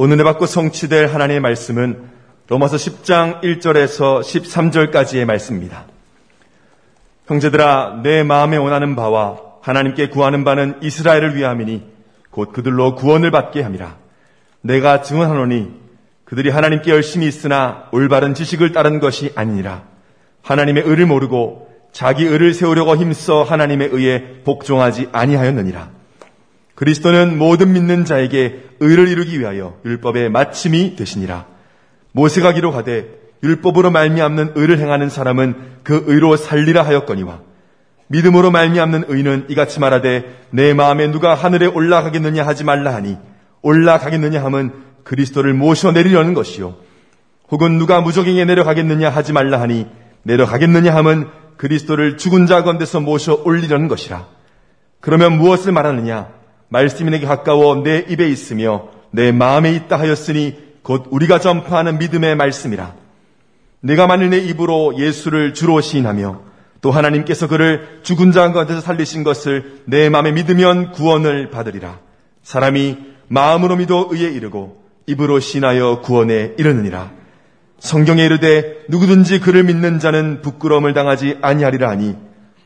오늘에 받고 성취될 하나님의 말씀은 로마서 10장 1절에서 13절까지의 말씀입니다. 형제들아 내 마음에 원하는 바와 하나님께 구하는 바는 이스라엘을 위함이니 곧 그들로 구원을 받게 함이라. 내가 증언하노니 그들이 하나님께 열심히 있으나 올바른 지식을 따른 것이 아니니라. 하나님의 의를 모르고 자기 의를 세우려고 힘써 하나님의 의에 복종하지 아니하였느니라. 그리스도는 모든 믿는 자에게 의를 이루기 위하여 율법의 마침이 되시니라. 모세가 기록하되 율법으로 말미암는 의를 행하는 사람은 그 의로 살리라 하였거니와 믿음으로 말미암는 의는 이같이 말하되 내 마음에 누가 하늘에 올라가겠느냐 하지 말라 하니 올라가겠느냐 함은 그리스도를 모셔 내리려는 것이요. 혹은 누가 무적행에 내려가겠느냐 하지 말라 하니 내려가겠느냐 함은 그리스도를 죽은 자 건데서 모셔 올리려는 것이라. 그러면 무엇을 말하느냐 말씀이 내게 가까워 내 입에 있으며 내 마음에 있다 하였으니 곧 우리가 전파하는 믿음의 말씀이라 내가 만일 내 입으로 예수를 주로 시인하며 또 하나님께서 그를 죽은 자 가운데서 살리신 것을 내 마음에 믿으면 구원을 받으리라. 사람이 마음으로 믿어 의에 이르고 입으로 신하여 구원에 이르느니라. 성경에 이르되 누구든지 그를 믿는 자는 부끄러움을 당하지 아니하리라 하니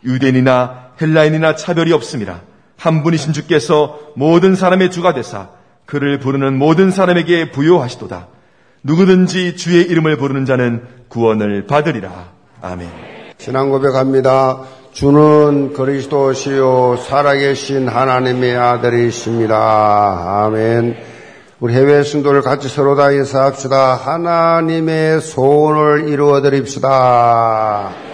유대인이나 헬라인이나 차별이 없습니다. 한 분이신 주께서 모든 사람의 주가 되사 그를 부르는 모든 사람에게 부여하시도다. 누구든지 주의 이름을 부르는 자는 구원을 받으리라. 아멘. 신앙 고백합니다. 주는 그리스도시요 살아계신 하나님의 아들이십니다. 아멘. 우리 해외 승도를 같이 서로 다 인사합시다. 하나님의 소원을 이루어 드립시다.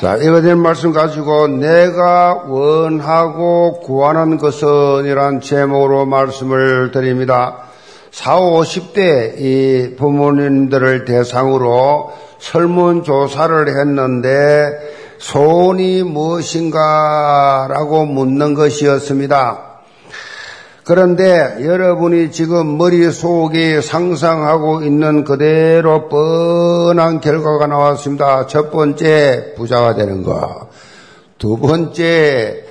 자, 이거 된 말씀 가지고 내가 원하고 구하는 것은 이란 제목으로 말씀을 드립니다. 4, 50대 이 부모님들을 대상으로 설문조사를 했는데 소원이 무엇인가라고 묻는 것이었습니다. 그런데 여러분이 지금 머릿속에 상상하고 있는 그대로 뻔한 결과가 나왔습니다. 첫 번째, 부자가 되는 것. 두 번째,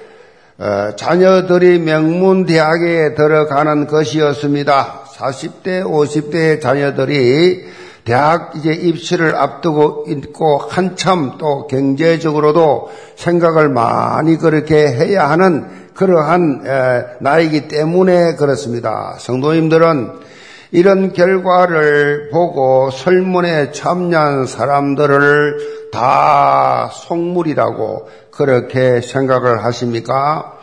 어, 자녀들이 명문대학에 들어가는 것이었습니다. 40대, 50대 자녀들이 대학 이제 입시를 앞두고 있고 한참 또 경제적으로도 생각을 많이 그렇게 해야 하는 그러한 나이기 때문에 그렇습니다. 성도님들은 이런 결과를 보고 설문에 참여한 사람들을 다 속물이라고 그렇게 생각을 하십니까?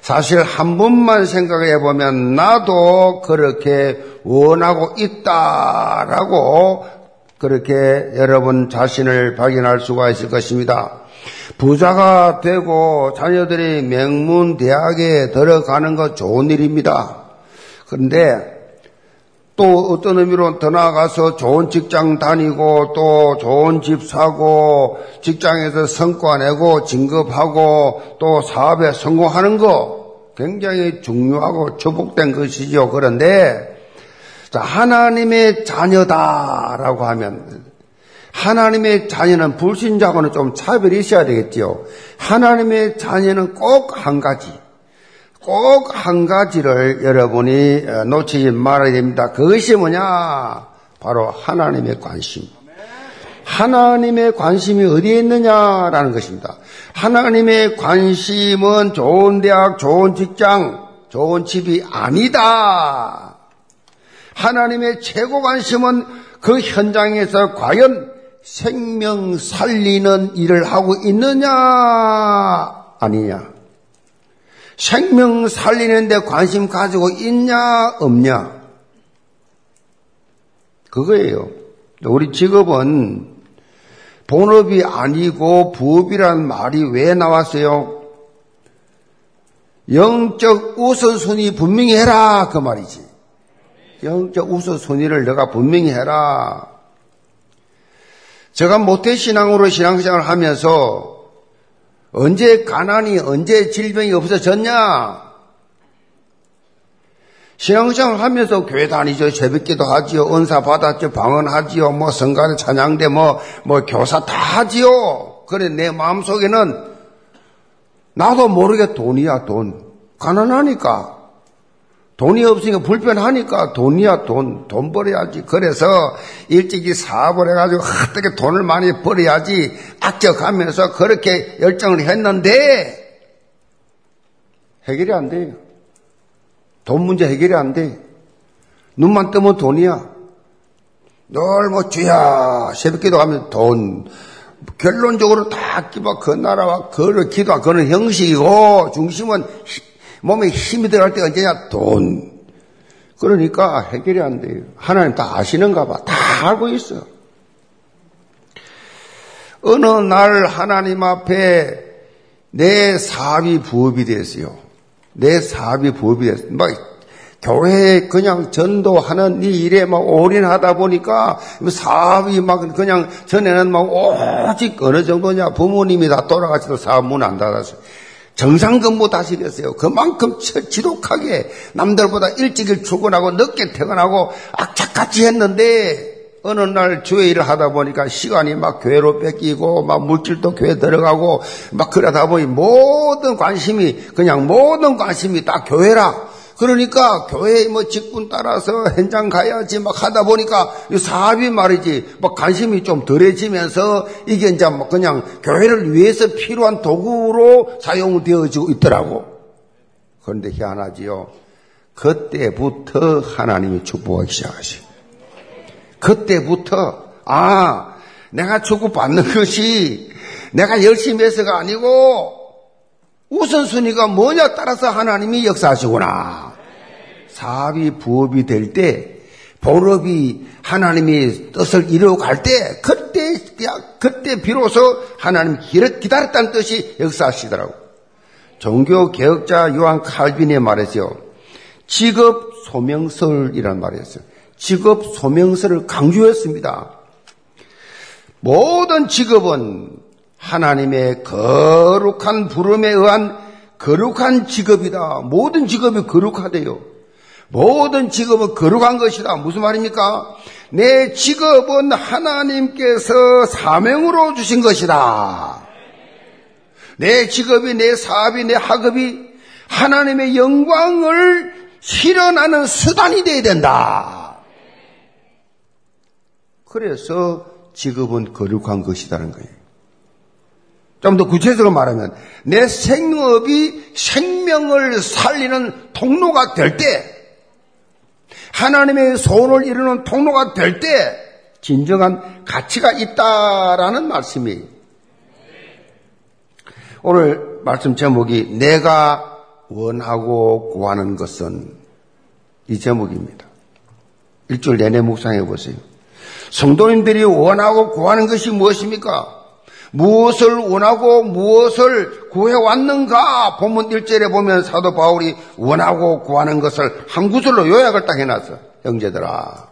사실 한 번만 생각해 보면 나도 그렇게 원하고 있다라고 그렇게 여러분 자신을 발견할 수가 있을 것입니다. 부자가 되고 자녀들이 명문 대학에 들어가는 거 좋은 일입니다. 그런데 또 어떤 의미로 더 나아가서 좋은 직장 다니고 또 좋은 집 사고 직장에서 성과 내고 진급하고 또 사업에 성공하는 거 굉장히 중요하고 축복된 것이죠. 그런데 하나님의 자녀다라고 하면 하나님의 자녀는 불신자하고는 좀 차별이 있어야 되겠죠. 하나님의 자녀는 꼭 한 가지, 꼭 한 가지를 여러분이 어, 놓치지 말아야 됩니다. 그것이 뭐냐? 바로 하나님의 관심. 하나님의 관심이 어디에 있느냐라는 것입니다. 하나님의 관심은 좋은 대학, 좋은 직장, 좋은 집이 아니다. 하나님의 최고 관심은 그 현장에서 과연 생명 살리는 일을 하고 있느냐, 아니냐. 생명 살리는데 관심 가지고 있냐, 없냐. 그거예요. 우리 직업은 본업이 아니고 부업이란 말이 왜 나왔어요? 영적 우선순위 분명히 해라. 그 말이지. 영적 우선순위를 내가 분명히 해라. 제가 모태신앙으로 신앙생활을 하면서 언제 가난이, 언제 질병이 없어졌냐? 신앙생활 하면서 교회 다니죠. 새벽기도 하지요. 은사 받았죠. 방언하지요. 뭐 성가대 찬양대 뭐, 뭐 교사 다 하지요. 그래 내 마음속에는 나도 모르게 돈이야 돈. 가난하니까. 돈이 없으니까 불편하니까 돈이야 돈, 돈 벌어야지. 그래서 일찍이 사업을 해가지고 어떻게 돈을 많이 벌어야지 아껴가면서 그렇게 열정을 했는데 해결이 안 돼요. 돈 문제 해결이 안 돼. 눈만 뜨면 돈이야. 널뭐 주야 새벽기도 하면 돈. 결론적으로 다 기도 그 나라와 그를 기도하 그는 형식이고 중심은 몸에 힘이 들어갈 때 언제냐 돈. 그러니까 해결이 안 돼요. 하나님 다 아시는가 봐. 다 알고 있어. 어느 날 하나님 앞에 내 사업이 부업이 됐어요. 내 사업이 부업이 됐어요. 막 교회에 그냥 전도하는 이 일에 막 올인하다 보니까 사업이 막 그냥 전에는 막 오직 어느 정도냐 부모님이 다 돌아가시도 사업 문 안 닫았어요. 정상근무 다시 됐어요. 그만큼 지독하게 남들보다 일찍 출근하고 늦게 퇴근하고 악착같이 했는데 어느 날 주회 일을 하다 보니까 시간이 막 교회로 뺏기고 막 물질도 교회 들어가고 막 그러다 보니 모든 관심이 그냥 모든 관심이 다 교회라. 그러니까 교회 뭐 직분 따라서 현장 가야지 막 하다 보니까 이 사업이 말이지 막 관심이 좀 덜해지면서 이게 이제 뭐 그냥 교회를 위해서 필요한 도구로 사용되어지고 있더라고. 그런데 희한하지요. 그때부터 하나님이 축복하기 시작하시. 그때부터 아 내가 축복받는 것이 내가 열심히 해서가 아니고 우선순위가 뭐냐 따라서 하나님이 역사하시구나. 사업이 부업이 될 때, 본업이 하나님이 뜻을 이루어 갈 때, 그때, 그때 비로소 하나님 기다렸다는 뜻이 역사하시더라고. 종교 개혁자 요한 칼빈의 말에서요. 직업 소명설이란 말이었어요. 직업 소명설을 강조했습니다. 모든 직업은 하나님의 거룩한 부름에 의한 거룩한 직업이다. 모든 직업이 거룩하대요. 모든 직업은 거룩한 것이다. 무슨 말입니까? 내 직업은 하나님께서 사명으로 주신 것이다. 내 직업이, 내 사업이, 내 학업이 하나님의 영광을 실현하는 수단이 되어야 된다. 그래서 직업은 거룩한 것이라는 거예요. 좀 더 구체적으로 말하면 내 생업이 생명을 살리는 통로가 될 때 하나님의 소원을 이루는 통로가 될 때 진정한 가치가 있다라는 말씀이 오늘 말씀 제목이 내가 원하고 구하는 것은 이 제목입니다. 일주일 내내 묵상해 보세요. 성도님들이 원하고 구하는 것이 무엇입니까? 무엇을 원하고 무엇을 구해왔는가? 본문 1절에 보면 사도 바울이 원하고 구하는 것을 한 구절로 요약을 딱 해놨어. 형제들아.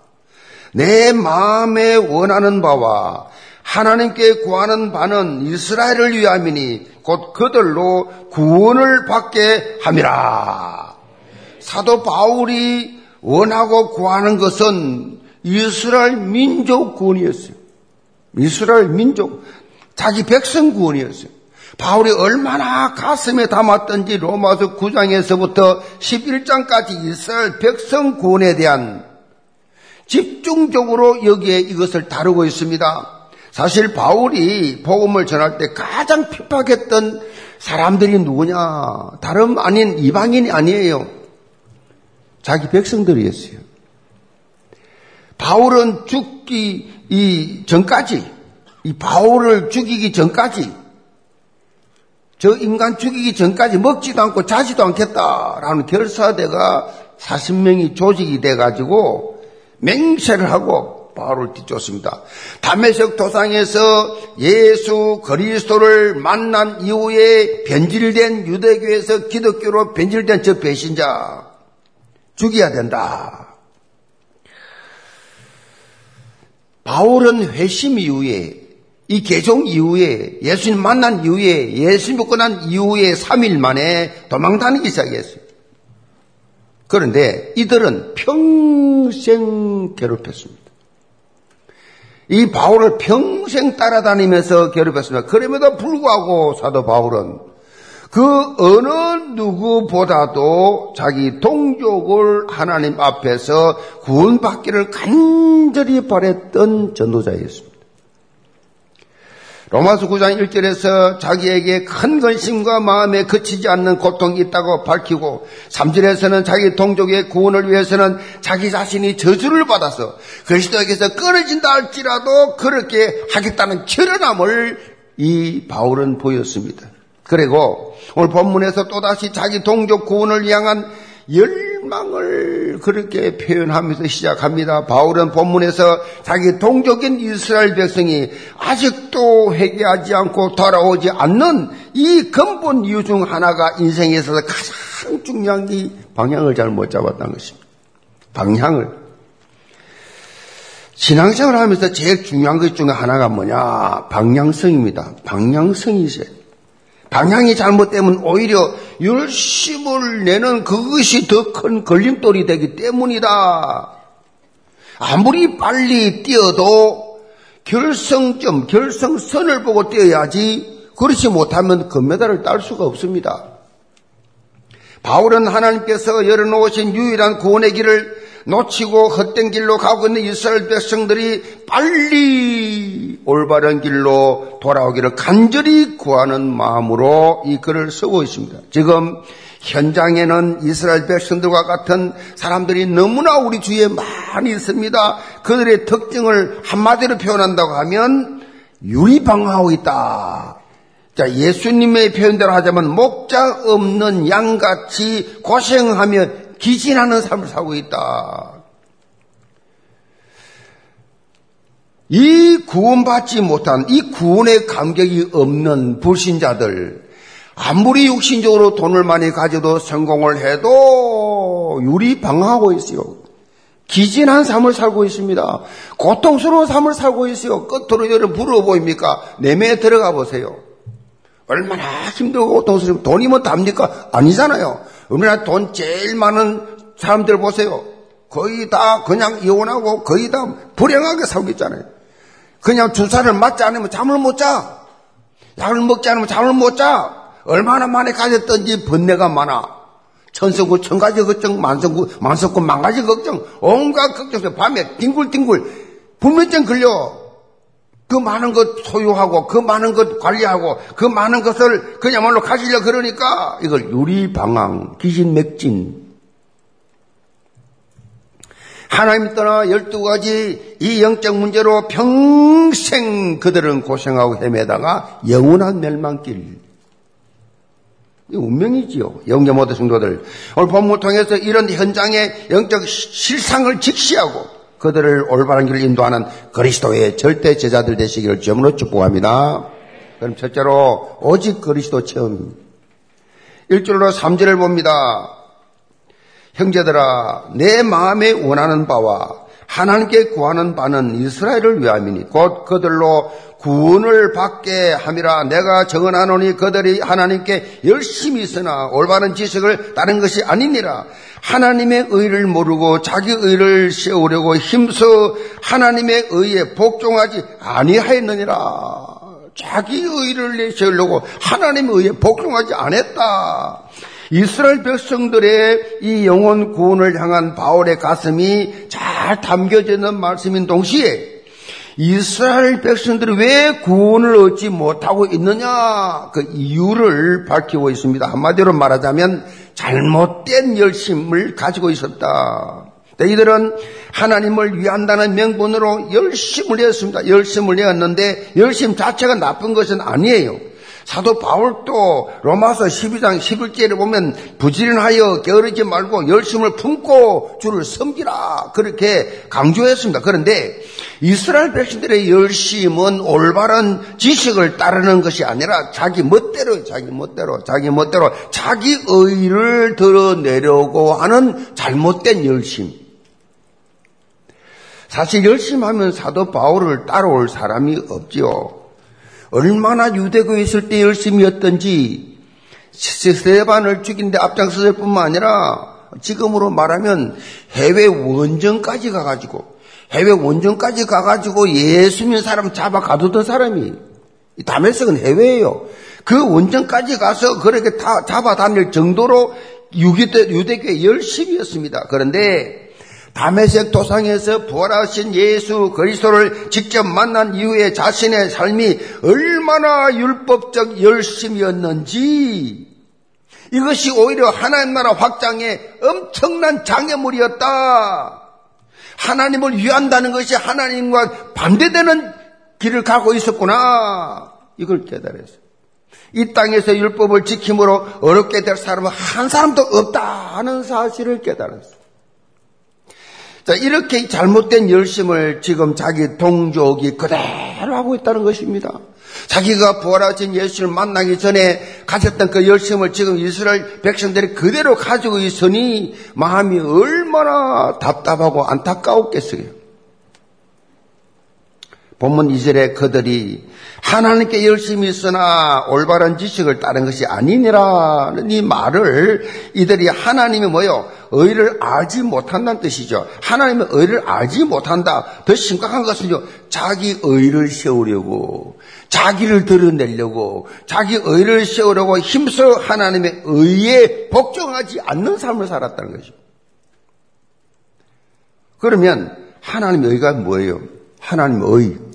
내 마음에 원하는 바와 하나님께 구하는 바는 이스라엘을 위함이니 곧 그들로 구원을 받게 함이라. 사도 바울이 원하고 구하는 것은 이스라엘 민족 구원이었어요. 이스라엘 민족. 자기 백성 구원이었어요. 바울이 얼마나 가슴에 담았던지 로마서 9장에서부터 11장까지 이스라엘 백성 구원에 대한 집중적으로 여기에 이것을 다루고 있습니다. 사실 바울이 복음을 전할 때 가장 핍박했던 사람들이 누구냐? 다름 아닌 이방인이 아니에요. 자기 백성들이었어요. 바울은 죽기 이 전까지 이 바울을 죽이기 전까지 저 인간 죽이기 전까지 먹지도 않고 자지도 않겠다라는 결사대가 40명이 조직이 돼가지고 맹세를 하고 바울을 뒤쫓습니다. 담메색 도상에서 예수 그리스도를 만난 이후에 변질된 유대교에서 기독교로 변질된 저 배신자 죽여야 된다. 바울은 회심 이후에 이 개종 이후에 예수님 만난 이후에 예수님 믿고 난 이후에 3일 만에 도망 다니기 시작했어요. 그런데 이들은 평생 괴롭혔습니다. 이 바울을 평생 따라다니면서 괴롭혔습니다. 그럼에도 불구하고 사도 바울은 그 어느 누구보다도 자기 동족을 하나님 앞에서 구원받기를 간절히 바랬던 전도자였습니다. 로마서 9장 1절에서 자기에게 큰 근심과 마음에 그치지 않는 고통이 있다고 밝히고 3절에서는 자기 동족의 구원을 위해서는 자기 자신이 저주를 받아서 그리스도에게서 끊어진다 할지라도 그렇게 하겠다는 결연함을 이 바울은 보였습니다. 그리고 오늘 본문에서 또다시 자기 동족 구원을 향한 열망을 그렇게 표현하면서 시작합니다. 바울은 본문에서 자기 동족인 이스라엘 백성이 아직도 회개하지 않고 돌아오지 않는 이 근본 이유 중 하나가 인생에 있어서 가장 중요한 이 방향을 잘 못 잡았다는 것입니다. 방향을. 신앙생활 하면서 제일 중요한 것 중에 하나가 뭐냐? 방향성입니다. 방향성이세요. 방향이 잘못되면 오히려 열심을 내는 그것이 더 큰 걸림돌이 되기 때문이다. 아무리 빨리 뛰어도 결성점, 결성선을 보고 뛰어야지 그렇지 못하면 금메달을 딸 수가 없습니다. 바울은 하나님께서 열어놓으신 유일한 구원의 길을 놓치고 헛된 길로 가고 있는 이스라엘 백성들이 빨리 올바른 길로 돌아오기를 간절히 구하는 마음으로 이 글을 쓰고 있습니다. 지금 현장에는 이스라엘 백성들과 같은 사람들이 너무나 우리 주위에 많이 있습니다. 그들의 특징을 한마디로 표현한다고 하면 유리방하고 있다. 자, 예수님의 표현대로 하자면 목자 없는 양같이 고생하며 기진하는 삶을 살고 있다. 이 구원받지 못한 이 구원의 감격이 없는 불신자들 아무리 육신적으로 돈을 많이 가져도 성공을 해도 유리방황하고 있어요. 기진한 삶을 살고 있습니다. 고통스러운 삶을 살고 있어요. 끝으로 여러분 부러워 보입니까? 내면에 들어가 보세요. 얼마나 힘들고 고통스러운 돈이면 답니까? 아니잖아요. 우리나라 돈 제일 많은 사람들 보세요. 거의 다 그냥 이혼하고 거의 다 불행하게 살고 있잖아요. 그냥 주사를 맞지 않으면 잠을 못 자. 약을 먹지 않으면 잠을 못 자. 얼마나 많이 가졌던지 번뇌가 많아. 천성구 천가지 걱정, 만성구 만성구 만가지 걱정, 온갖 걱정에서 밤에 뒹굴뒹굴 불면증 걸려. 그 많은 것 소유하고 그 많은 것 관리하고 그 많은 것을 그냥말로 가지려 그러니까 이걸 유리방황, 귀신맥진. 하나님 떠나 열두 가지 이 영적 문제로 평생 그들은 고생하고 헤매다가 영원한 멸망길. 이 운명이지요. 영계 모든 성도들. 오늘 본문 통해서 이런 현장의 영적 실상을 직시하고 그들을 올바른 길을 인도하는 그리스도의 절대 제자들 되시기를 점으로 축복합니다. 그럼 첫째로 오직 그리스도 체험. 1절로 3절을 봅니다. 형제들아 내 마음에 원하는 바와 하나님께 구하는 바는 이스라엘을 위함이니 곧 그들로 구원을 받게 함이라 내가 정언하노니 그들이 하나님께 열심히 있으나 올바른 지식을 따른 것이 아니니라. 하나님의 의를 모르고 자기 의를 세우려고 힘써 하나님의 의에 복종하지 아니하였느니라. 자기 의를 내세우려고 하나님의 의에 복종하지 않았다. 이스라엘 백성들의 이 영혼 구원을 향한 바울의 가슴이 잘 담겨져 있는 말씀인 동시에 이스라엘 백성들이 왜 구원을 얻지 못하고 있느냐 그 이유를 밝히고 있습니다. 한마디로 말하자면 잘못된 열심을 가지고 있었다. 이들은 하나님을 위한다는 명분으로 열심을 내었습니다. 열심을 내었는데 열심 자체가 나쁜 것은 아니에요. 사도 바울도 로마서 12장 11절에 보면 부지런하여 게으르지 말고 열심을 품고 주를 섬기라 그렇게 강조했습니다. 그런데 이스라엘 백성들의 열심은 올바른 지식을 따르는 것이 아니라 자기 멋대로 자기 멋대로 자기 멋대로 자기 의를 드러내려고 하는 잘못된 열심. 사실 열심하면 사도 바울을 따라올 사람이 없지요. 얼마나 유대교에 있을 때 열심히였던지 스테반을 죽인데 앞장섰을 뿐만 아니라 지금으로 말하면 해외 원정까지 가가지고 해외 원정까지 가가지고 예수 믿는 사람 잡아 가두던 사람이 다메섹은 해외예요. 그 원전까지 가서 그렇게 다 잡아 다닐 정도로 유대교의 열심이었습니다. 그런데 담에색 도상에서 부활하신 예수 그리스도를 직접 만난 이후에 자신의 삶이 얼마나 율법적 열심이었는지 이것이 오히려 하나님 나라 확장에 엄청난 장애물이었다. 하나님을 위한다는 것이 하나님과 반대되는 길을 가고 있었구나. 이걸 깨달았어요. 이 땅에서 율법을 지킴으로 어렵게 될 사람은 한 사람도 없다는 사실을 깨달았어요. 자, 이렇게 잘못된 열심을 지금 자기 동족이 그대로 하고 있다는 것입니다. 자기가 부활하신 예수를 만나기 전에 가졌던 그 열심을 지금 이스라엘 백성들이 그대로 가지고 있으니 마음이 얼마나 답답하고 안타까웠겠어요. 본문 2절에 그들이 하나님께 열심히 있으나 올바른 지식을 따른 것이 아니니라는 이 말을 이들이 하나님이 뭐요? 의를 알지 못한다는 뜻이죠. 하나님의 의를 알지 못한다. 더 심각한 것은요, 자기 의를 세우려고, 자기를 드러내려고, 자기 의를 세우려고 힘써 하나님의 의에 복종하지 않는 삶을 살았다는 것이죠. 그러면 하나님의 의가 뭐예요? 하나님의 의.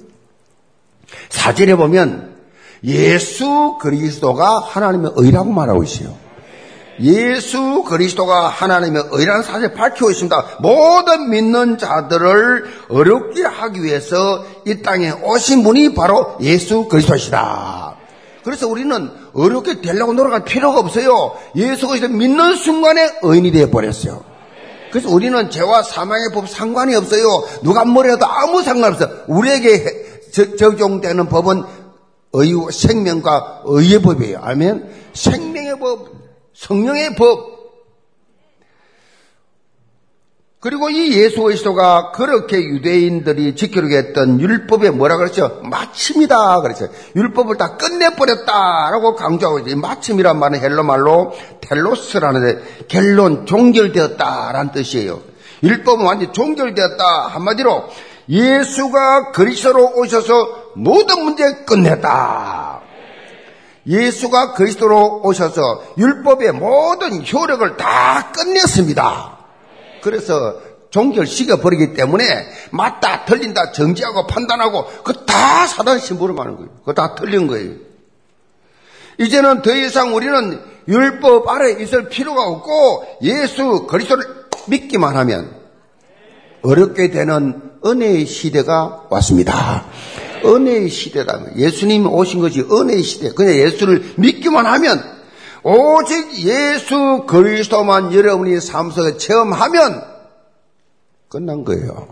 사절에 보면 예수 그리스도가 하나님의 의라고 말하고 있어요. 예수 그리스도가 하나님의 의라는 사실을 밝히고 있습니다. 모든 믿는 자들을 어렵게 하기 위해서 이 땅에 오신 분이 바로 예수 그리스도시다. 그래서 우리는 어렵게 되려고 노력할 필요가 없어요. 예수 그리스도 믿는 순간에 의인이 되어 버렸어요. 그래서 우리는 죄와 사망의 법 상관이 없어요. 누가 뭐래도 아무 상관없어요. 우리에게 적용되는 법은 의, 생명과 의의 법이에요. 아멘? 생명의 법, 성령의 법. 그리고 이 예수 그리스도가 그렇게 유대인들이 지키려고 했던 율법에 뭐라 그랬죠? 마침이다 그랬어요. 율법을 다 끝내버렸다라고 강조하고 있어요. 마침이란 말은 헬라 말로 τέλος라는데 결론 종결되었다라는 뜻이에요. 율법은 완전히 종결되었다. 한마디로 예수가 그리스도로 오셔서 모든 문제 끝냈다. 예수가 그리스도로 오셔서 율법의 모든 효력을 다 끝냈습니다. 그래서 종결시켜 버리기 때문에 맞다, 틀린다, 정지하고 판단하고 그 다 사단 심부름 하는 거예요. 그거 다 틀린 거예요. 이제는 더 이상 우리는 율법 아래 있을 필요가 없고 예수 그리스도를 믿기만 하면 어렵게 되는 은혜의 시대가 왔습니다. 은혜의 시대다. 예수님이 오신 것이 은혜의 시대. 그냥 예수를 믿기만 하면 오직 예수 그리스도만 여러분이 삶 속에 체험하면 끝난 거예요.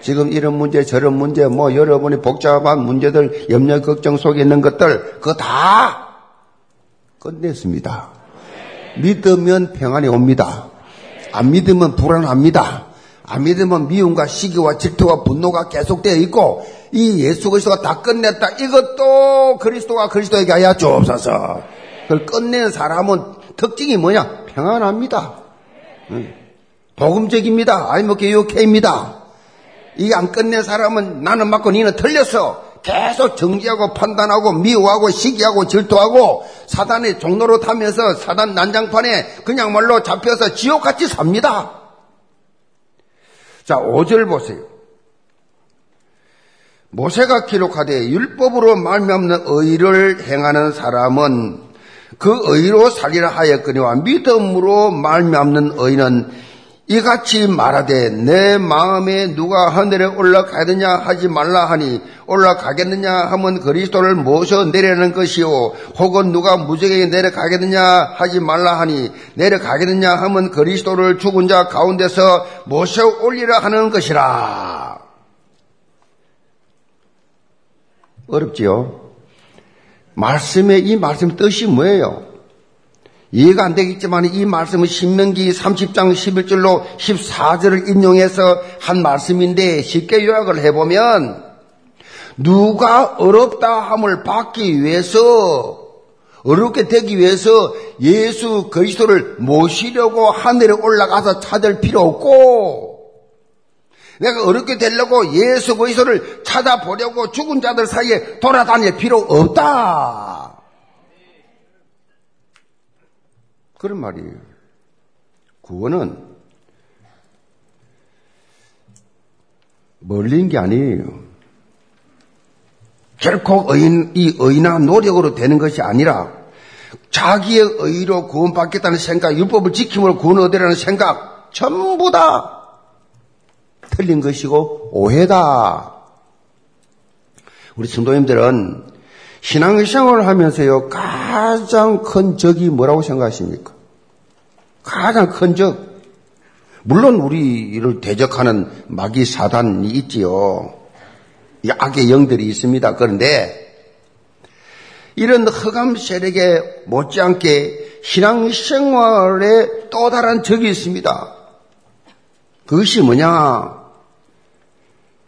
지금 이런 문제, 저런 문제, 뭐 여러분이 복잡한 문제들, 염려, 걱정 속에 있는 것들, 그거 다 끝냈습니다. 믿으면 평안이 옵니다. 안 믿으면 불안합니다. 안 믿으면 미움과 시기와 질투와 분노가 계속되어 있고 이 예수 그리스도가 다 끝냈다. 이것도 그리스도가 그리스도에게 하여 주옵소서. 그걸 끝낸 사람은 특징이 뭐냐? 평안합니다. 도금적입니다. 아니면 교육회입니다. 이게 안 끝낸 사람은 나는 맞고 니는 틀렸어. 계속 정지하고 판단하고 미워하고 시기하고 질투하고 사단의 종로로 타면서 사단 난장판에 그냥 말로 잡혀서 지옥같이 삽니다. 자, 5절 보세요. 모세가 기록하되 율법으로 말미암는 의를 행하는 사람은 그 의로 살리라 하였거니와 믿음으로 말미암는 의는 이같이 말하되 내 마음에 누가 하늘에 올라가느냐 하지 말라 하니 올라가겠느냐 하면 그리스도를 모셔 내려는 것이요 혹은 누가 무적에게 내려가겠느냐 하지 말라 하니 내려가겠느냐 하면 그리스도를 죽은 자 가운데서 모셔 올리라 하는 것이라 어렵지요? 말씀의 이 말씀 뜻이 뭐예요? 이해가 안 되겠지만 이 말씀은 신명기 30장 11절로 14절을 인용해서 한 말씀인데 쉽게 요약을 해보면 누가 어렵다 함을 받기 위해서 어렵게 되기 위해서 예수 그리스도를 모시려고 하늘에 올라가서 찾을 필요 없고 내가 어렵게 되려고 예수 그리스도를 찾아보려고 죽은 자들 사이에 돌아다닐 필요 없다. 그런 말이에요. 구원은 멀린 게 아니에요. 결코 의인, 이 의나 노력으로 되는 것이 아니라 자기의 의로 구원받겠다는 생각, 율법을 지킴으로 구원 얻으라는 생각, 전부 다 틀린 것이고 오해다. 우리 성도님들은 신앙생활을 하면서요, 가장 큰 적이 뭐라고 생각하십니까? 가장 큰 적. 물론 우리를 대적하는 마귀 사단이 있지요. 악의 영들이 있습니다. 그런데 이런 흑암 세력에 못지않게 신앙생활에 또 다른 적이 있습니다. 그것이 뭐냐?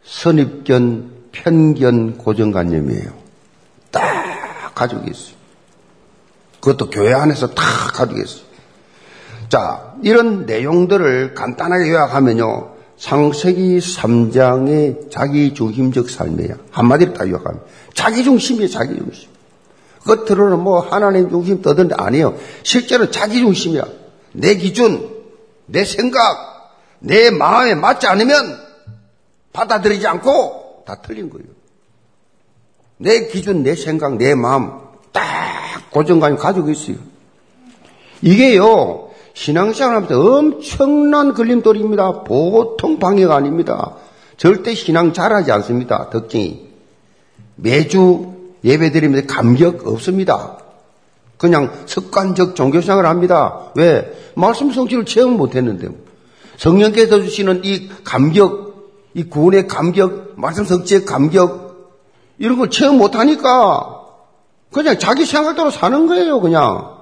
선입견, 편견, 고정관념이에요. 딱 가지고 있어요. 그것도 교회 안에서 다 가지고 있어요. 자, 이런 내용들을 간단하게 요약하면요. 상세기 3장의 자기중심적 삶이에요. 한마디로 다 요약하면. 자기중심이에요, 자기중심. 겉으로는 뭐 하나님 중심 떠드는데 아니에요. 실제로 자기중심이야. 내 기준, 내 생각, 내 마음에 맞지 않으면 받아들이지 않고 다 틀린 거예요. 내 기준, 내 생각, 내 마음 딱 고정관념 가지고 있어요. 이게요, 신앙생활 하면서 엄청난 걸림돌입니다. 보통 방해가 아닙니다. 절대 신앙 잘하지 않습니다. 덕증이. 매주 예배 드리면서 감격 없습니다. 그냥 습관적 종교생활을 합니다. 왜? 말씀 성취를 체험 못했는데. 성령께서 주시는 이 감격, 이 구원의 감격, 말씀 성취의 감격, 이런 걸 체험 못하니까 그냥 자기 생각대로 사는 거예요, 그냥.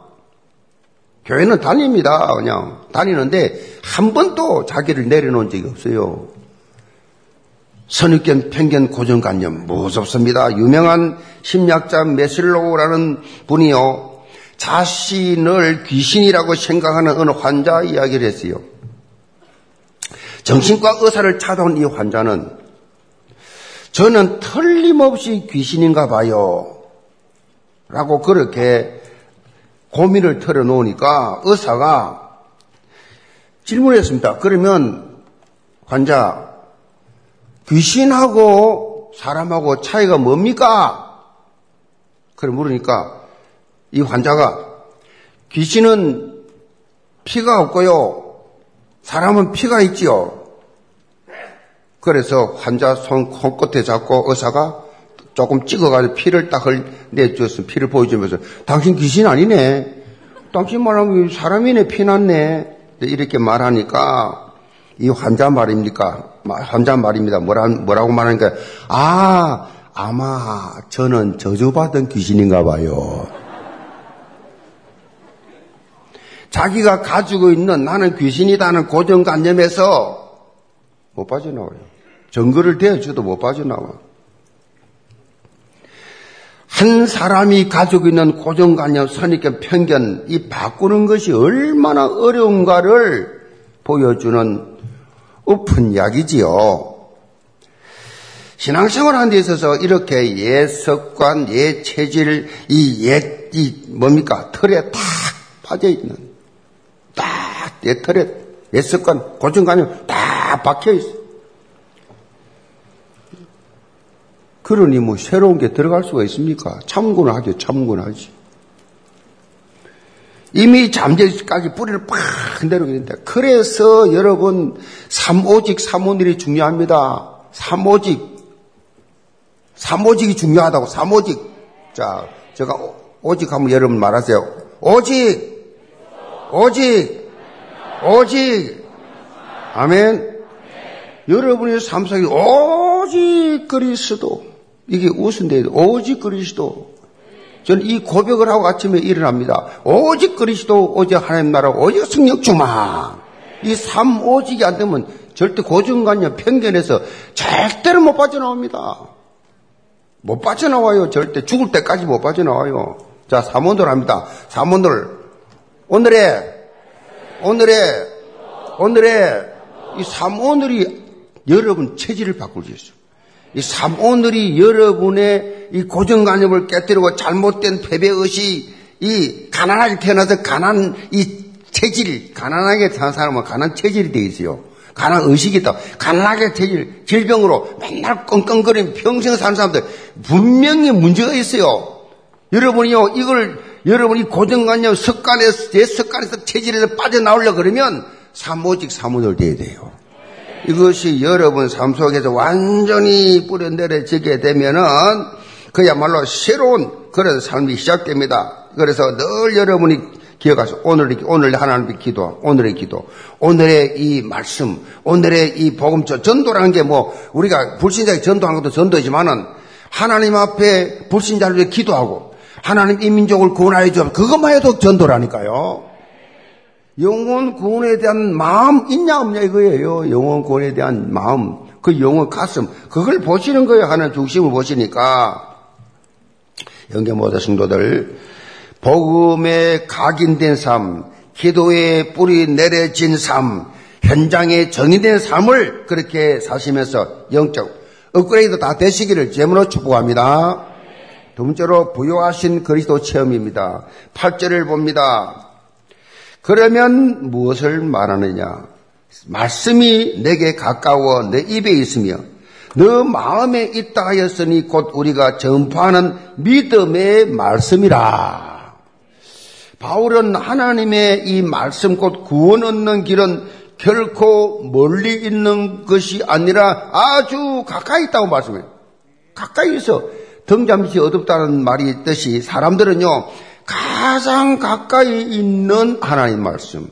교회는 다닙니다, 그냥. 다니는데 한 번도 자기를 내려놓은 적이 없어요. 선입견, 편견, 고정관념 무섭습니다. 유명한 심리학자 메슬로우라는 분이요. 자신을 귀신이라고 생각하는 어느 환자 이야기를 했어요. 정신과 의사를 찾아온 이 환자는 저는 틀림없이 귀신인가 봐요. 라고 그렇게 고민을 털어놓으니까 의사가 질문했습니다. 그러면 환자, 귀신하고 사람하고 차이가 뭡니까? 그래 물으니까 이 환자가 귀신은 피가 없고요. 사람은 피가 있지요. 그래서 환자 손 콩끝에 잡고 의사가 조금 찍어가지고 피를 딱 내주었어. 피를 보여주면서 당신 귀신 아니네. 당신 말하면 사람이네 피났네. 이렇게 말하니까 이 환자 말입니까? 환자 말입니다. 뭐라, 뭐라고 말하니까 아 아마 저는 저주받은 귀신인가 봐요. 자기가 가지고 있는 나는 귀신이다는 고정관념에서 못 빠져나와요. 정글을 대어줘도 못 빠져나와. 한 사람이 가지고 있는 고정관념, 선입견, 편견, 이 바꾸는 것이 얼마나 어려운가를 보여주는 오픈 이야기지요. 신앙생활 하는 데 있어서 이렇게 옛 습관, 옛 체질, 이 옛, 이 뭡니까? 틀에 딱 빠져 있는, 딱, 옛 틀에, 옛 습관, 고정관념 딱 박혀 있어. 그러니 뭐 새로운 게 들어갈 수가 있습니까? 참고는 하죠. 참고는 하지. 이미 잠재까지 뿌리를 팍 내려오는데 그래서 여러분 삼오직 삼오늘이 중요합니다. 삼오직 삼오직이 중요하다고 삼오직 자 제가 오직 하면 여러분 말하세요. 오직 오직 오직 아멘. 여러분의 삶 속에 오직 그리스도 이게 우선돼요. 오직 그리스도. 저는 이 고백을 하고 아침에 일어납니다. 오직 그리스도, 오직 하나님 나라, 오직 성령 주마. 이삼 오직이 안 되면 절대 고정관념, 편견에서 절대로 못 빠져나옵니다. 못 빠져나와요. 절대 죽을 때까지 못 빠져나와요. 자, 삼원돌 합니다. 삼원돌. 오늘의, 오늘의, 오늘의 이 삼원돌이 여러분 체질을 바꿀 수 있어요. 이 삼오늘이 여러분의 이 고정관념을 깨뜨리고 잘못된 패배의식, 이 가난하게 태어나서 가난, 이 체질, 가난하게 사는 사람은 가난 체질이 돼 있어요. 가난 의식이 있다. 가난하게 체질, 질병으로 맨날 끙끙거리면 평생 사는 사람들 분명히 문제가 있어요. 여러분이요, 이걸, 여러분이 고정관념 습관에서, 제 습관에서 체질에서 빠져나오려 그러면 사모직 사모들 돼야 돼요. 이것이 여러분 삶 속에서 완전히 뿌려내려지게 되면은 그야말로 새로운 그런 삶이 시작됩니다. 그래서 늘 여러분이 기억하세요. 오늘, 오늘 하나님께 기도, 오늘의 기도, 오늘의 이 말씀, 오늘의 이 복음, 전도라는 게 뭐, 우리가 불신자에게 전도하는 것도 전도이지만은, 하나님 앞에 불신자를 위해 기도하고, 하나님 이 민족을 구원하여 줘. 그것만 해도 전도라니까요. 영혼 구원에 대한 마음 있냐 없냐 이거예요. 영혼 구원에 대한 마음, 그 영혼 가슴, 그걸 보시는 거예요. 하나님 중심을 보시니까. 영계 모든 성도들, 복음에 각인된 삶, 기도에 뿌리 내려진 삶, 현장에 정의된 삶을 그렇게 사시면서 영적 업그레이드 다 되시기를 제물로 축복합니다. 두 번째로 부여하신 그리스도 체험입니다. 8절을 봅니다. 그러면 무엇을 말하느냐? 말씀이 내게 가까워 내 입에 있으며 너 마음에 있다 하였으니 곧 우리가 전파하는 믿음의 말씀이라. 바울은 하나님의 이 말씀 곧 구원 얻는 길은 결코 멀리 있는 것이 아니라 아주 가까이 있다고 말씀해요. 가까이 있어. 등잠시 어둡다는 말이 있듯이 사람들은요, 가장 가까이 있는 하나님 말씀.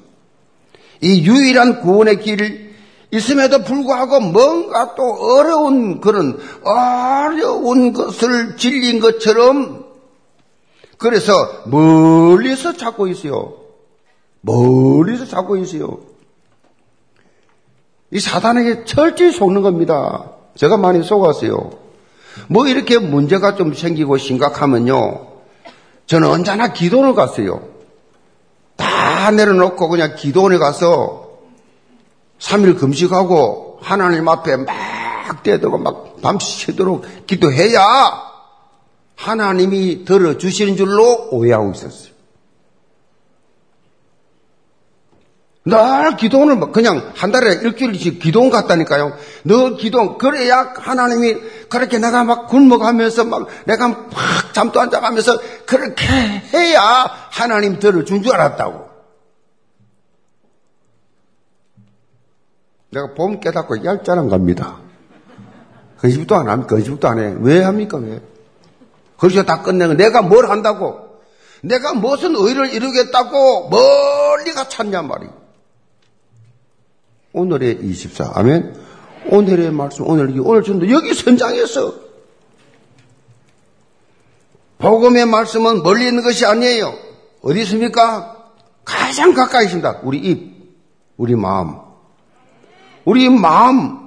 이 유일한 구원의 길 있음에도 불구하고 뭔가 또 어려운 그런 어려운 것을 진린 것처럼 그래서 멀리서 찾고 있어요. 멀리서 찾고 있어요. 이 사단에게 철저히 속는 겁니다. 제가 많이 속았어요. 뭐 이렇게 문제가 좀 생기고 심각하면요. 저는 언제나 기도를 갔어요. 다 내려놓고 그냥 기도원에 가서 3일 금식하고 하나님 앞에 막 대들고 막 밤새도록 기도해야 하나님이 들어주시는 줄로 오해하고 있었어요. 늘 기도원을 그냥 한 달에 일주일씩 기도원 갔다니까요. 늘 기도원, 그래야 하나님이 그렇게 내가 막 굶어가면서 막 내가 막 잠도 안 자가면서 그렇게 해야 하나님 들어준 줄 알았다고. 내가 봄 깨닫고 얄짤한 겁니다. 거짓부터 안 합니까? 거짓부터 안 해. 왜 합니까? 왜? 그래서 다 끝내고 내가 뭘 한다고? 내가 무슨 의를 이루겠다고 멀리가 찾냐 말이. 오늘의 24. 아멘. 오늘의 말씀, 오늘, 오늘 전도 여기 선장에서 복음의 말씀은 멀리 있는 것이 아니에요. 어디 있습니까? 가장 가까이 있습니다. 우리 입, 우리 마음. 우리 마음.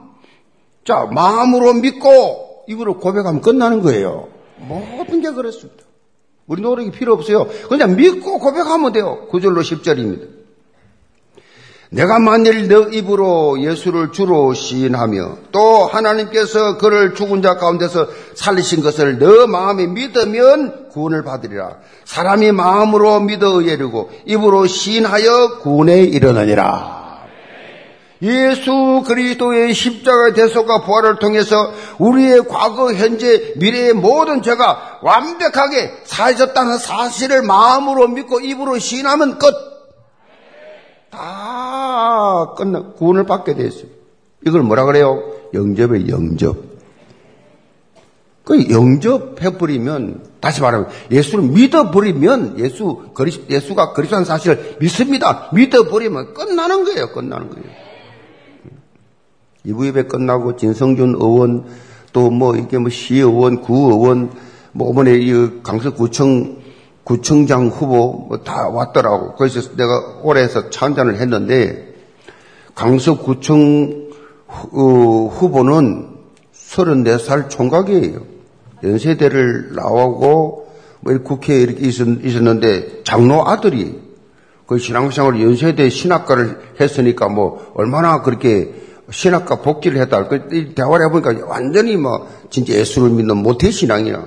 자, 마음으로 믿고 입으로 고백하면 끝나는 거예요. 모든 게 그렇습니다. 우리 노력이 필요 없어요. 그냥 믿고 고백하면 돼요. 9절로 10절입니다. 내가 만일 너 입으로 예수를 주로 시인하며 또 하나님께서 그를 죽은 자 가운데서 살리신 것을 너 마음에 믿으면 구원을 받으리라. 사람이 마음으로 믿어 예르고 입으로 시인하여 구원에 이르느니라. 예수 그리스도의 십자가의 대속과 부활을 통해서 우리의 과거, 현재, 미래의 모든 죄가 완벽하게 사해졌다는 사실을 마음으로 믿고 입으로 시인하면 끝. 다 끝나, 구원을 받게 됐어요. 이걸 뭐라 그래요? 영접의 영접. 그 영접해버리면, 다시 말하면, 예수를 믿어버리면, 예수, 그리, 예수가 그리스도한 사실을 믿습니다. 믿어버리면 끝나는 거예요, 끝나는 거예요. 이부 예배 끝나고 진성준 의원 또 뭐 이게 뭐 시의원, 구의원, 뭐 이번에 이 강서구청 구청장 후보 뭐 다 왔더라고. 그래서 내가 올해에서 참전을 했는데 강서구청 후보는 34살 총각이에요. 연세대를 나오고 뭐 국회에 이렇게 있었 는데 장로 아들이 그 신앙생활 연세대 신학과를 했으니까 뭐 얼마나 그렇게 신학과 복귀를 했다. 그 대화를 해보니까 완전히 뭐 진짜 예수를 믿는 모태 신앙이야.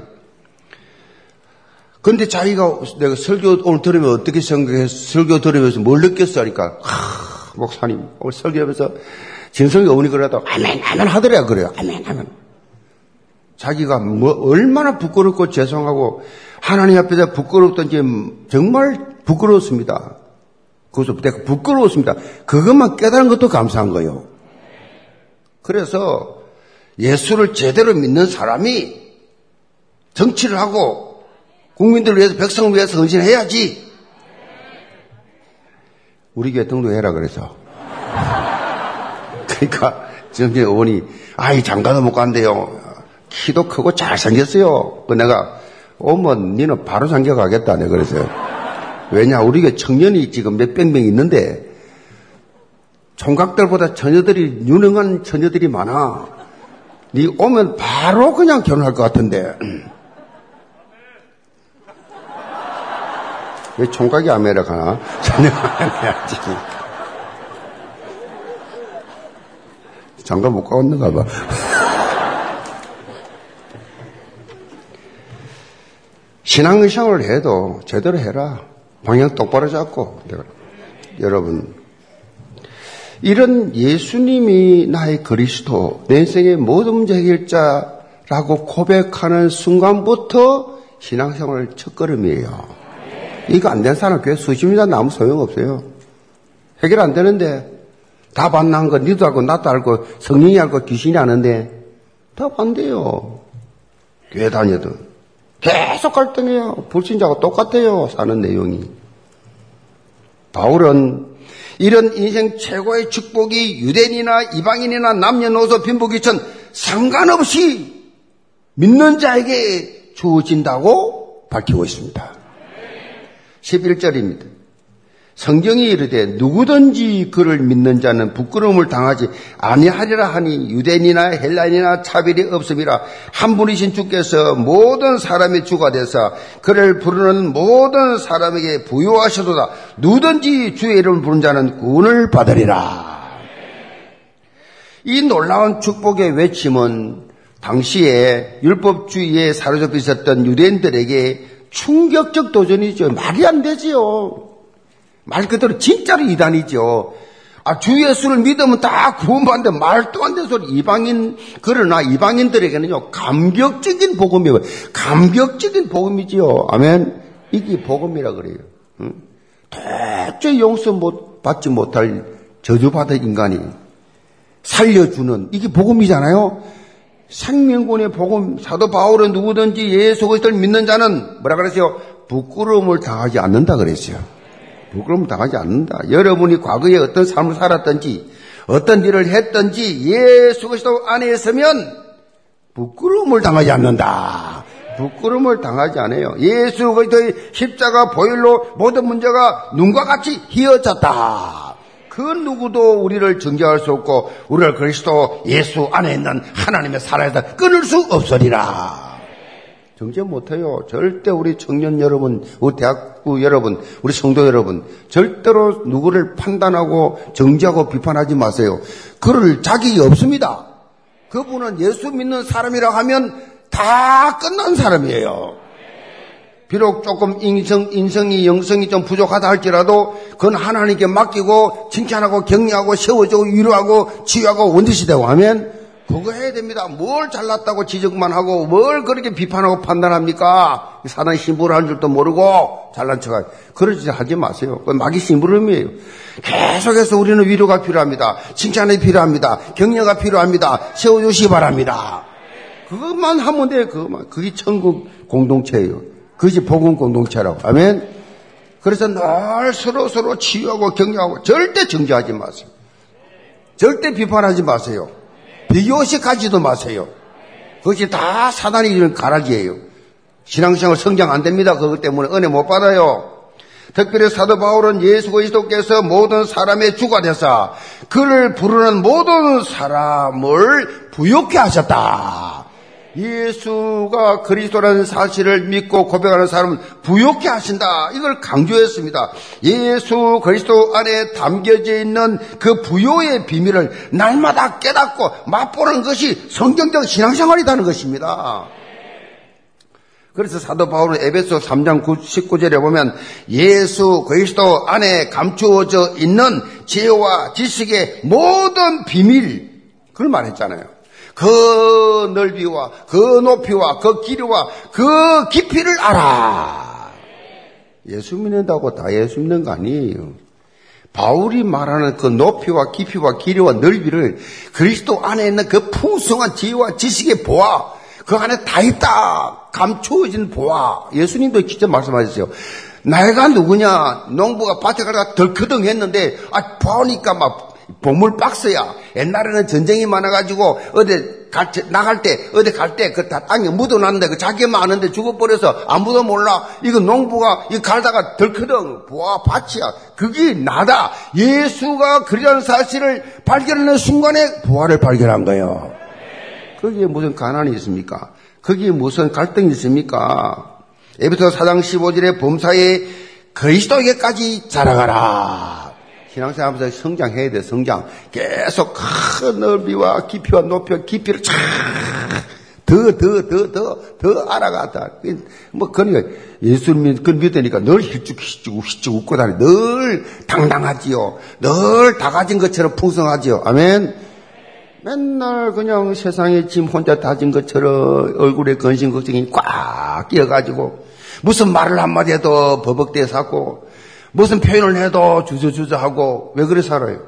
근데 자기가 내가 설교 오늘 들으면 어떻게 생각해서 설교 들으면서 뭘 느꼈어 하니까 하, 목사님 오늘 설교하면서 진성이 어머니 그래도 아멘 아멘 하더래요 그래요 아멘 아멘 자기가 뭐 얼마나 부끄럽고 죄송하고 하나님 앞에서 부끄럽던지 정말 부끄러웠습니다. 그것도 내가 부끄러웠습니다. 그것만 깨달은 것도 감사한 거예요. 그래서 예수를 제대로 믿는 사람이 정치를 하고 국민들을 위해서 백성을 위해서 헌신해야지. 우리 교회 등록해라 그래서. 그러니까 정재 의원이 아이 장가도 못 간대요. 키도 크고 잘생겼어요. 그 내가 오면 니는 바로 장가 가겠다. 내가 그랬어요. 왜냐 우리 가 청년이 지금 몇백 명 있는데 총각들보다 처녀들이 유능한 처녀들이 많아. 니 오면 바로 그냥 결혼할 것 같은데. 왜 총각이 아메리카 가나? 자녀가 해야지. 장가 못 가겠는가 봐. 신앙생활을 해도 제대로 해라. 방향 똑바로 잡고. 여러분, 이런 예수님이 나의 그리스도, 내 인생의 모든 문제 해결자라고 고백하는 순간부터 신앙생활 첫걸음이에요. 이거 안 된 사람 교회 수십 년 나무 소용없어요. 해결 안 되는데 답안 나온 거 니도 알고 나도 알고 성령이 알고 귀신이 아는데 답안 돼요. 교회 다녀도. 계속 갈등해요. 불신자가 똑같아요. 사는 내용이. 바울은 이런 인생 최고의 축복이 유대인이나 이방인이나 남녀노소 빈부귀천 상관없이 믿는 자에게 주어진다고 밝히고 있습니다. 11절입니다. 성경이 이르되 누구든지 그를 믿는 자는 부끄러움을 당하지 아니하리라 하니 유대인이나 헬라인이나 차별이 없음이라 한 분이신 주께서 모든 사람의 주가 되사 그를 부르는 모든 사람에게 부여하셔도다 누구든지 주의 이름을 부른 자는 구원을 받으리라 이 놀라운 축복의 외침은 당시에 율법주의에 사로잡혀 있었던 유대인들에게 충격적 도전이죠 말이 안 되지요 말 그대로 진짜로 이단이죠. 아, 주 예수를 믿으면 다 구원받는데 말도 안 되는 소리. 이방인, 그러나 이방인들에게는요, 감격적인 복음이에요. 감격적인 복음이지요. 아멘. 이게 복음이라 그래요. 응? 도저히 용서 못, 받지 못할 저주받은 인간이 살려주는, 이게 복음이잖아요. 생명권의 복음, 사도 바울은 누구든지 예수 그리스도를 믿는 자는 뭐라 그랬어요? 부끄러움을 당하지 않는다 그랬어요. 부끄러움 당하지 않는다. 여러분이 과거에 어떤 삶을 살았든지 어떤 일을 했든지 예수 그리스도 안에 있으면 부끄러움을 당하지 않는다. 부끄러움을 당하지 않아요. 예수 그리스도의 십자가 보일로 모든 문제가 눈과 같이 휘어졌다. 그 누구도 우리를 정죄할 수 없고 우리를 그리스도 예수 안에 있는 하나님의 살아에서 끊을 수 없으리라. 정죄 못해요. 절대 우리 청년 여러분, 우리 대학부 여러분, 우리 성도 여러분, 절대로 누구를 판단하고 정죄하고 비판하지 마세요. 그럴 자격이 없습니다. 그분은 예수 믿는 사람이라 하면 다 끝난 사람이에요. 비록 조금 인성, 인성이, 영성이 좀 부족하다 할지라도 그건 하나님께 맡기고 칭찬하고 격려하고 세워주고 위로하고 치유하고 원주시 되고 하면 그거 해야 됩니다. 뭘 잘났다고 지적만 하고 뭘 그렇게 비판하고 판단합니까? 사단 심부를 한 줄도 모르고 잘난 척하 그러지 하지 마세요. 그 마귀 심부름이에요. 계속해서 우리는 위로가 필요합니다. 칭찬이 필요합니다. 격려가 필요합니다. 세워주시기 바랍니다. 그것만 하면 돼요. 그것만. 그게 천국 공동체예요. 그것이 복음 공동체라고. 아멘. 그래서 늘 서로 서로 치유하고 격려하고 절대 정죄하지 마세요. 절대 비판하지 마세요. 비교식 하지도 마세요. 그것이 다 사단이 이런 가락이에요. 신앙생활 성장 안 됩니다. 그것 때문에 은혜 못 받아요. 특별히 사도 바울은 예수 그리스도께서 모든 사람의 주가 되사 그를 부르는 모든 사람을 부욕해 하셨다. 예수가 그리스도라는 사실을 믿고 고백하는 사람은 부욕해 하신다. 이걸 강조했습니다. 예수 그리스도 안에 담겨져 있는 그 부요의 비밀을 날마다 깨닫고 맛보는 것이 성경적 신앙생활이라는 것입니다. 그래서 사도 바울은 에베소 3장 19절에 보면 예수 그리스도 안에 감추어져 있는 지혜와 지식의 모든 비밀 그걸 말했잖아요. 그 넓이와 그 높이와 그 길이와 그 깊이를 알아. 예수 믿는다고 다 예수 믿는 거 아니에요. 바울이 말하는 그 높이와 깊이와 길이와 넓이를 그리스도 안에 있는 그 풍성한 지혜와 지식의 보아 그 안에 다 있다. 감추어진 보아. 예수님도 직접 말씀하셨어요. 내가 누구냐? 농부가 밭에 가다가 덜커덩 했는데, 아, 보니까 막 보물 박스야. 옛날에는 전쟁이 많아가지고, 어디 갈 때, 나갈 때, 어디 갈 때, 그 다 땅에 묻어놨는데, 그 자기만 아는데 죽어버려서 아무도 몰라. 이거 농부가, 이 갈다가 덜커덩, 보아 밭이야. 그게 나다. 예수가 그리라는 사실을 발견하는 순간에 보아를 발견한 거예요. 거기에 무슨 가난이 있습니까? 거기에 무슨 갈등이 있습니까? 에베소 4장 15절에 범사에 그리스도에게까지 자라가라. 신앙생활 하면서 성장해야 돼, 성장. 계속 큰 넓이와 깊이와 높이와 깊이를 쫙, 더, 더, 더, 더, 더 알아가다. 뭐, 그러니까, 예수님, 그 믿으니까 늘 힐쭉, 힐쭉, 힐쭉 웃고 다니, 늘 당당하지요. 늘 다 가진 것처럼 풍성하지요. 아멘. 맨날 그냥 세상에 짐 혼자 다진 것처럼 얼굴에 근심 걱정이 꽉 끼어가지고 무슨 말을 한마디 해도 버벅대 샀고 무슨 표현을 해도 주저주저하고 왜 그래 살아요?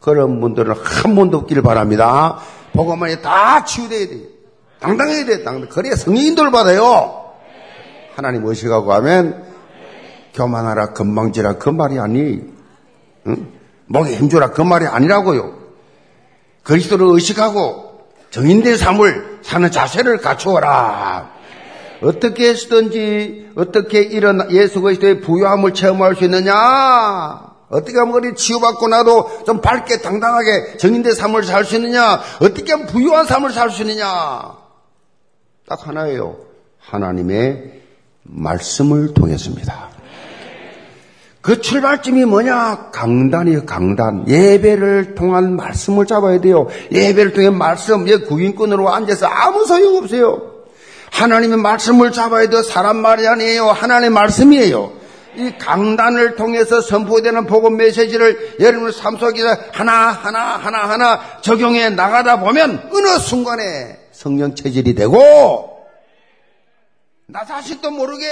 그런 분들은 한 번도 없기를 바랍니다. 보고만이 다 치유돼야 돼요. 당당해야 돼요. 당당. 그래야 성인들 받아요. 하나님 의식하고 하면 교만하라 건방지라 그 말이 아니. 응? 목에 힘주라 그 말이 아니라고요. 그리스도를 의식하고 정인된 삶을 사는 자세를 갖추어라. 어떻게 했든지 어떻게 이런 예수 그리스도의 부유함을 체험할 수 있느냐? 어떻게 하면 우리 치유받고 나도 좀 밝게 당당하게 정인된 삶을 살 수 있느냐? 어떻게 하면 부유한 삶을 살 수 있느냐? 딱 하나예요. 하나님의 말씀을 통해서입니다. 그 출발점이 뭐냐? 강단이에요, 강단. 예배를 통한 말씀을 잡아야 돼요. 예배를 통해 말씀, 예, 구인권으로 앉아서 아무 소용 없어요. 하나님의 말씀을 잡아야 돼요. 사람 말이 아니에요. 하나님의 말씀이에요. 이 강단을 통해서 선포되는 복음 메시지를 여러분 삶 속에 하나, 하나, 하나, 하나 적용해 나가다 보면 어느 순간에 성령 체질이 되고 나 자신도 모르게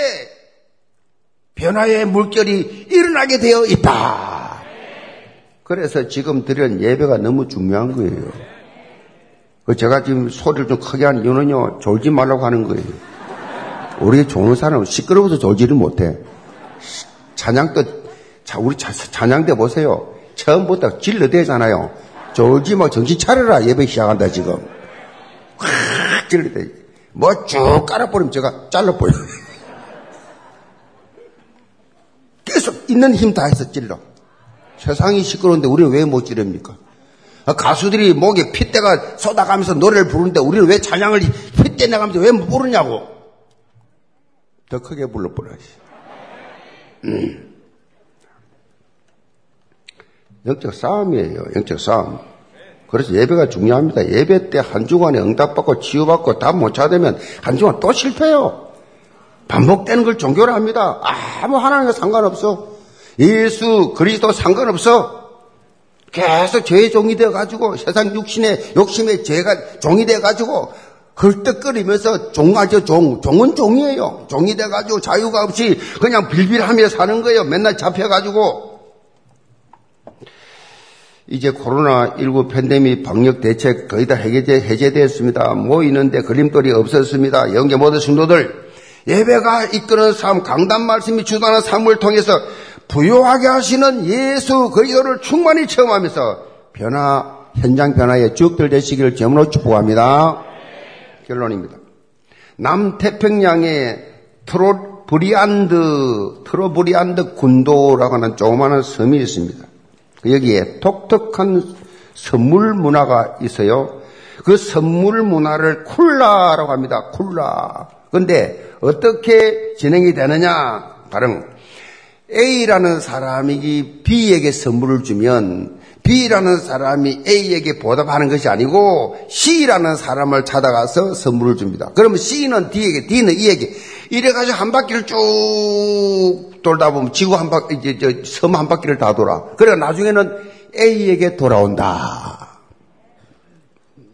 변화의 물결이 일어나게 되어 있다. 그래서 지금 드린 예배가 너무 중요한 거예요. 그 제가 지금 소리를 좀 크게 하는 이유는요, 졸지 말라고 하는 거예요. 우리 좋은 사람은 시끄러워서 졸지를 못해. 찬양 때, 우리 찬양 때 보세요. 처음부터 질러대잖아요. 졸지 마, 정신 차려라. 예배 시작한다, 지금. 확 질러대. 뭐 쭉 깔아버리면 제가 잘라버려요. 계속 있는 힘 다 해서 찔러. 세상이 시끄러운데 우리는 왜못 찌릅니까? 가수들이 목에 핏대가 쏟아가면서 노래를 부르는데 우리는 왜 찬양을 핏대 나가면서 왜못 부르냐고. 더 크게 불러버려야지. 음. 영적 싸움이에요. 영적 싸움. 그래서 예배가 중요합니다. 예배 때 한 주간에 응답받고 치유받고 다 못 찾으면 한 주간 또 실패해요. 반복되는 걸 종교라 합니다. 아무 하나님과 상관없어. 예수, 그리스도 상관없어. 계속 죄의 종이 되어가지고 세상 육신의 욕심의 죄가 종이 되어가지고 헐떡거리면서 종하죠 종. 종은 종이에요. 종이 돼가지고 자유가 없이 그냥 빌빌하며 사는 거예요. 맨날 잡혀가지고. 이제 코로나19 팬데믹 방역 대책 거의 다 해제, 해제되었습니다. 모이는데 걸림돌이 없었습니다. 영계 모든 성도들 예배가 이끄는 삶, 강단 말씀이 주도하는 삶을 통해서 부유하게 하시는 예수 그리스도를 충만히 체험하면서 변화, 현장 변화에 주역들 되시기를 제으로 축복합니다. 결론입니다. 남태평양에 트로브리안드, 트로브리안드 군도라고 하는 조그마한 섬이 있습니다. 여기에 독특한 선물 문화가 있어요. 그 선물 문화를 쿨라라고 합니다. 쿨라. 근데 어떻게 진행이 되느냐? 다른 A라는 사람이 B에게 선물을 주면 B라는 사람이 A에게 보답하는 것이 아니고 C라는 사람을 찾아가서 선물을 줍니다. 그러면 C는 D에게, D는 E에게 이래가지고 한 바퀴를 쭉 돌다 보면 지구 한 바퀴, 이제 섬한 바퀴를 다 돌아. 그래 나중에는 A에게 돌아온다.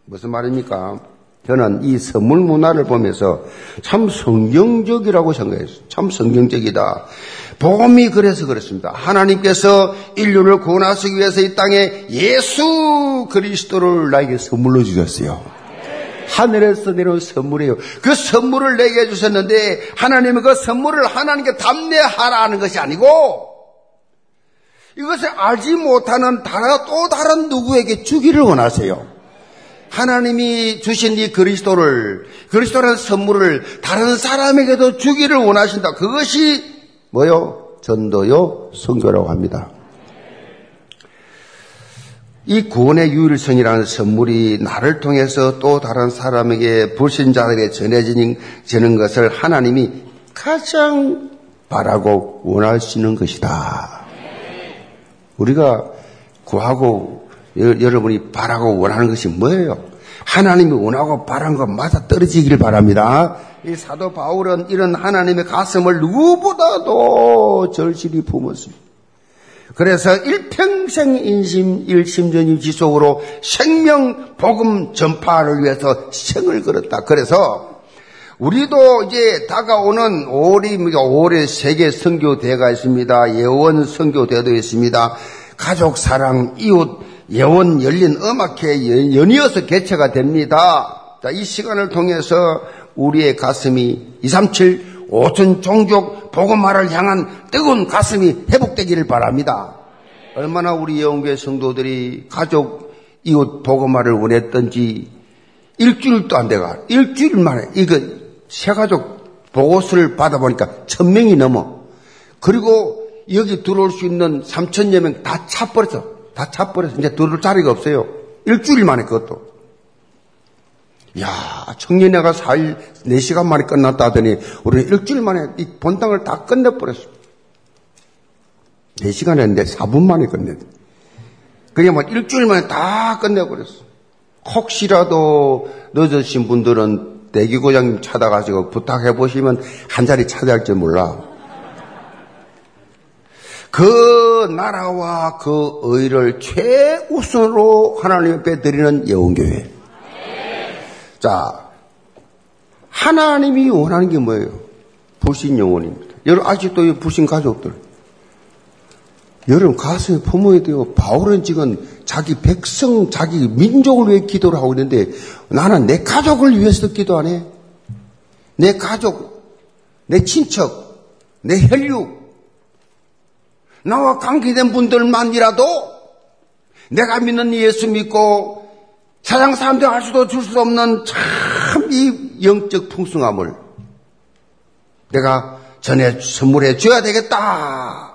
무슨 말입니까? 저는 이 선물 문화를 보면서 참 성경적이라고 생각했어요. 참 성경적이다. 복음이 그래서 그렇습니다. 하나님께서 인류를 구원하시기 위해서 이 땅에 예수 그리스도를 나에게 선물로 주셨어요. 하늘에서 내려온 선물이에요. 그 선물을 내게 주셨는데 하나님은 그 선물을 하나님께 담내하라는 것이 아니고 이것을 알지 못하는 다른 또 다른 누구에게 주기를 원하세요. 하나님이 주신 이 그리스도를 그리스도라는 선물을 다른 사람에게도 주기를 원하신다. 그것이 뭐요? 전도요, 성교라고 합니다. 이 구원의 유일성이라는 선물이 나를 통해서 또 다른 사람에게 불신자들에게 전해지는 것을 하나님이 가장 바라고 원하시는 것이다. 우리가 구하고 여러분이 바라고 원하는 것이 뭐예요? 하나님이 원하고 바라는 것 맞아 떨어지기를 바랍니다. 이 사도 바울은 이런 하나님의 가슴을 누구보다도 절실히 품었습니다. 그래서 일평생 인심, 일심전임 지속으로 생명 복음 전파를 위해서 생을 걸었다. 그래서 우리도 이제 다가오는 5월이 5월에 세계 선교 대회가 있습니다. 예원 선교 대회도 있습니다. 가족 사랑, 이웃, 예원 열린 음악회 연이어서 개최가 됩니다. 자, 이 시간을 통해서 우리의 가슴이 237 5천 종족 복음화를 향한 뜨거운 가슴이 회복되기를 바랍니다. 얼마나 우리 영교회 성도들이 가족 이웃 복음화를 원했던지 일주일도 안 돼가 일주일 만에 이거 새 가족 보고서를 받아보니까 천 명이 넘어. 그리고 여기 들어올 수 있는 3천여 명 다 차버렸어. 다 차버려서 이제 들어올 자리가 없어요. 일주일 만에 그것도. 야, 청년회가 4일, 4시간 만에 끝났다 하더니, 우리는 일주일 만에 이 본당을 다 끝내버렸어. 4시간 했는데 4분 만에 끝냈. 그게 뭐 일주일 만에 다 끝내버렸어. 혹시라도 늦으신 분들은 대기고장님 찾아가지고 부탁해보시면 한 자리 찾아갈지 몰라. 그 나라와 그 의를 최우선으로 하나님 앞에 드리는 예원교회. 자, 하나님이 원하는 게 뭐예요? 불신 영혼입니다. 여러분, 아직도 이 불신 가족들. 여러분, 가슴에 품어야 돼요. 바울은 지금 자기 백성, 자기 민족을 위해 기도를 하고 있는데 나는 내 가족을 위해서 기도하네. 내 가족, 내 친척, 내 혈육, 나와 관계된 분들만이라도 내가 믿는 예수 믿고 사장 사람들 할 수도 줄수 없는 참 이 영적 풍성함을 내가 전해 선물해 줘야 되겠다.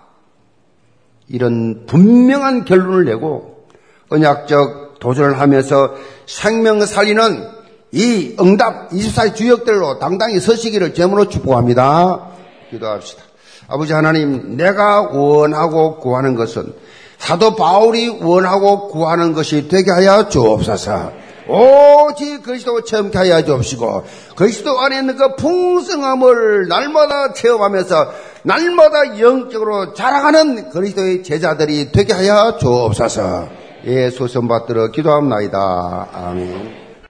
이런 분명한 결론을 내고 언약적 도전을 하면서 생명 살리는 이 응답 24의 주역들로 당당히 서시기를 제물로 축복합니다. 기도합시다. 아버지 하나님, 내가 원하고 구하는 것은 사도 바울이 원하고 구하는 것이 되게 하여 주옵소서. 오직 그리스도 체험케 하여 주옵시고 그리스도 안에 있는 그 풍성함을 날마다 체험하면서 날마다 영적으로 자라가는 그리스도의 제자들이 되게 하여 주옵소서. 예, 소선 받들어 기도합니다. 아멘.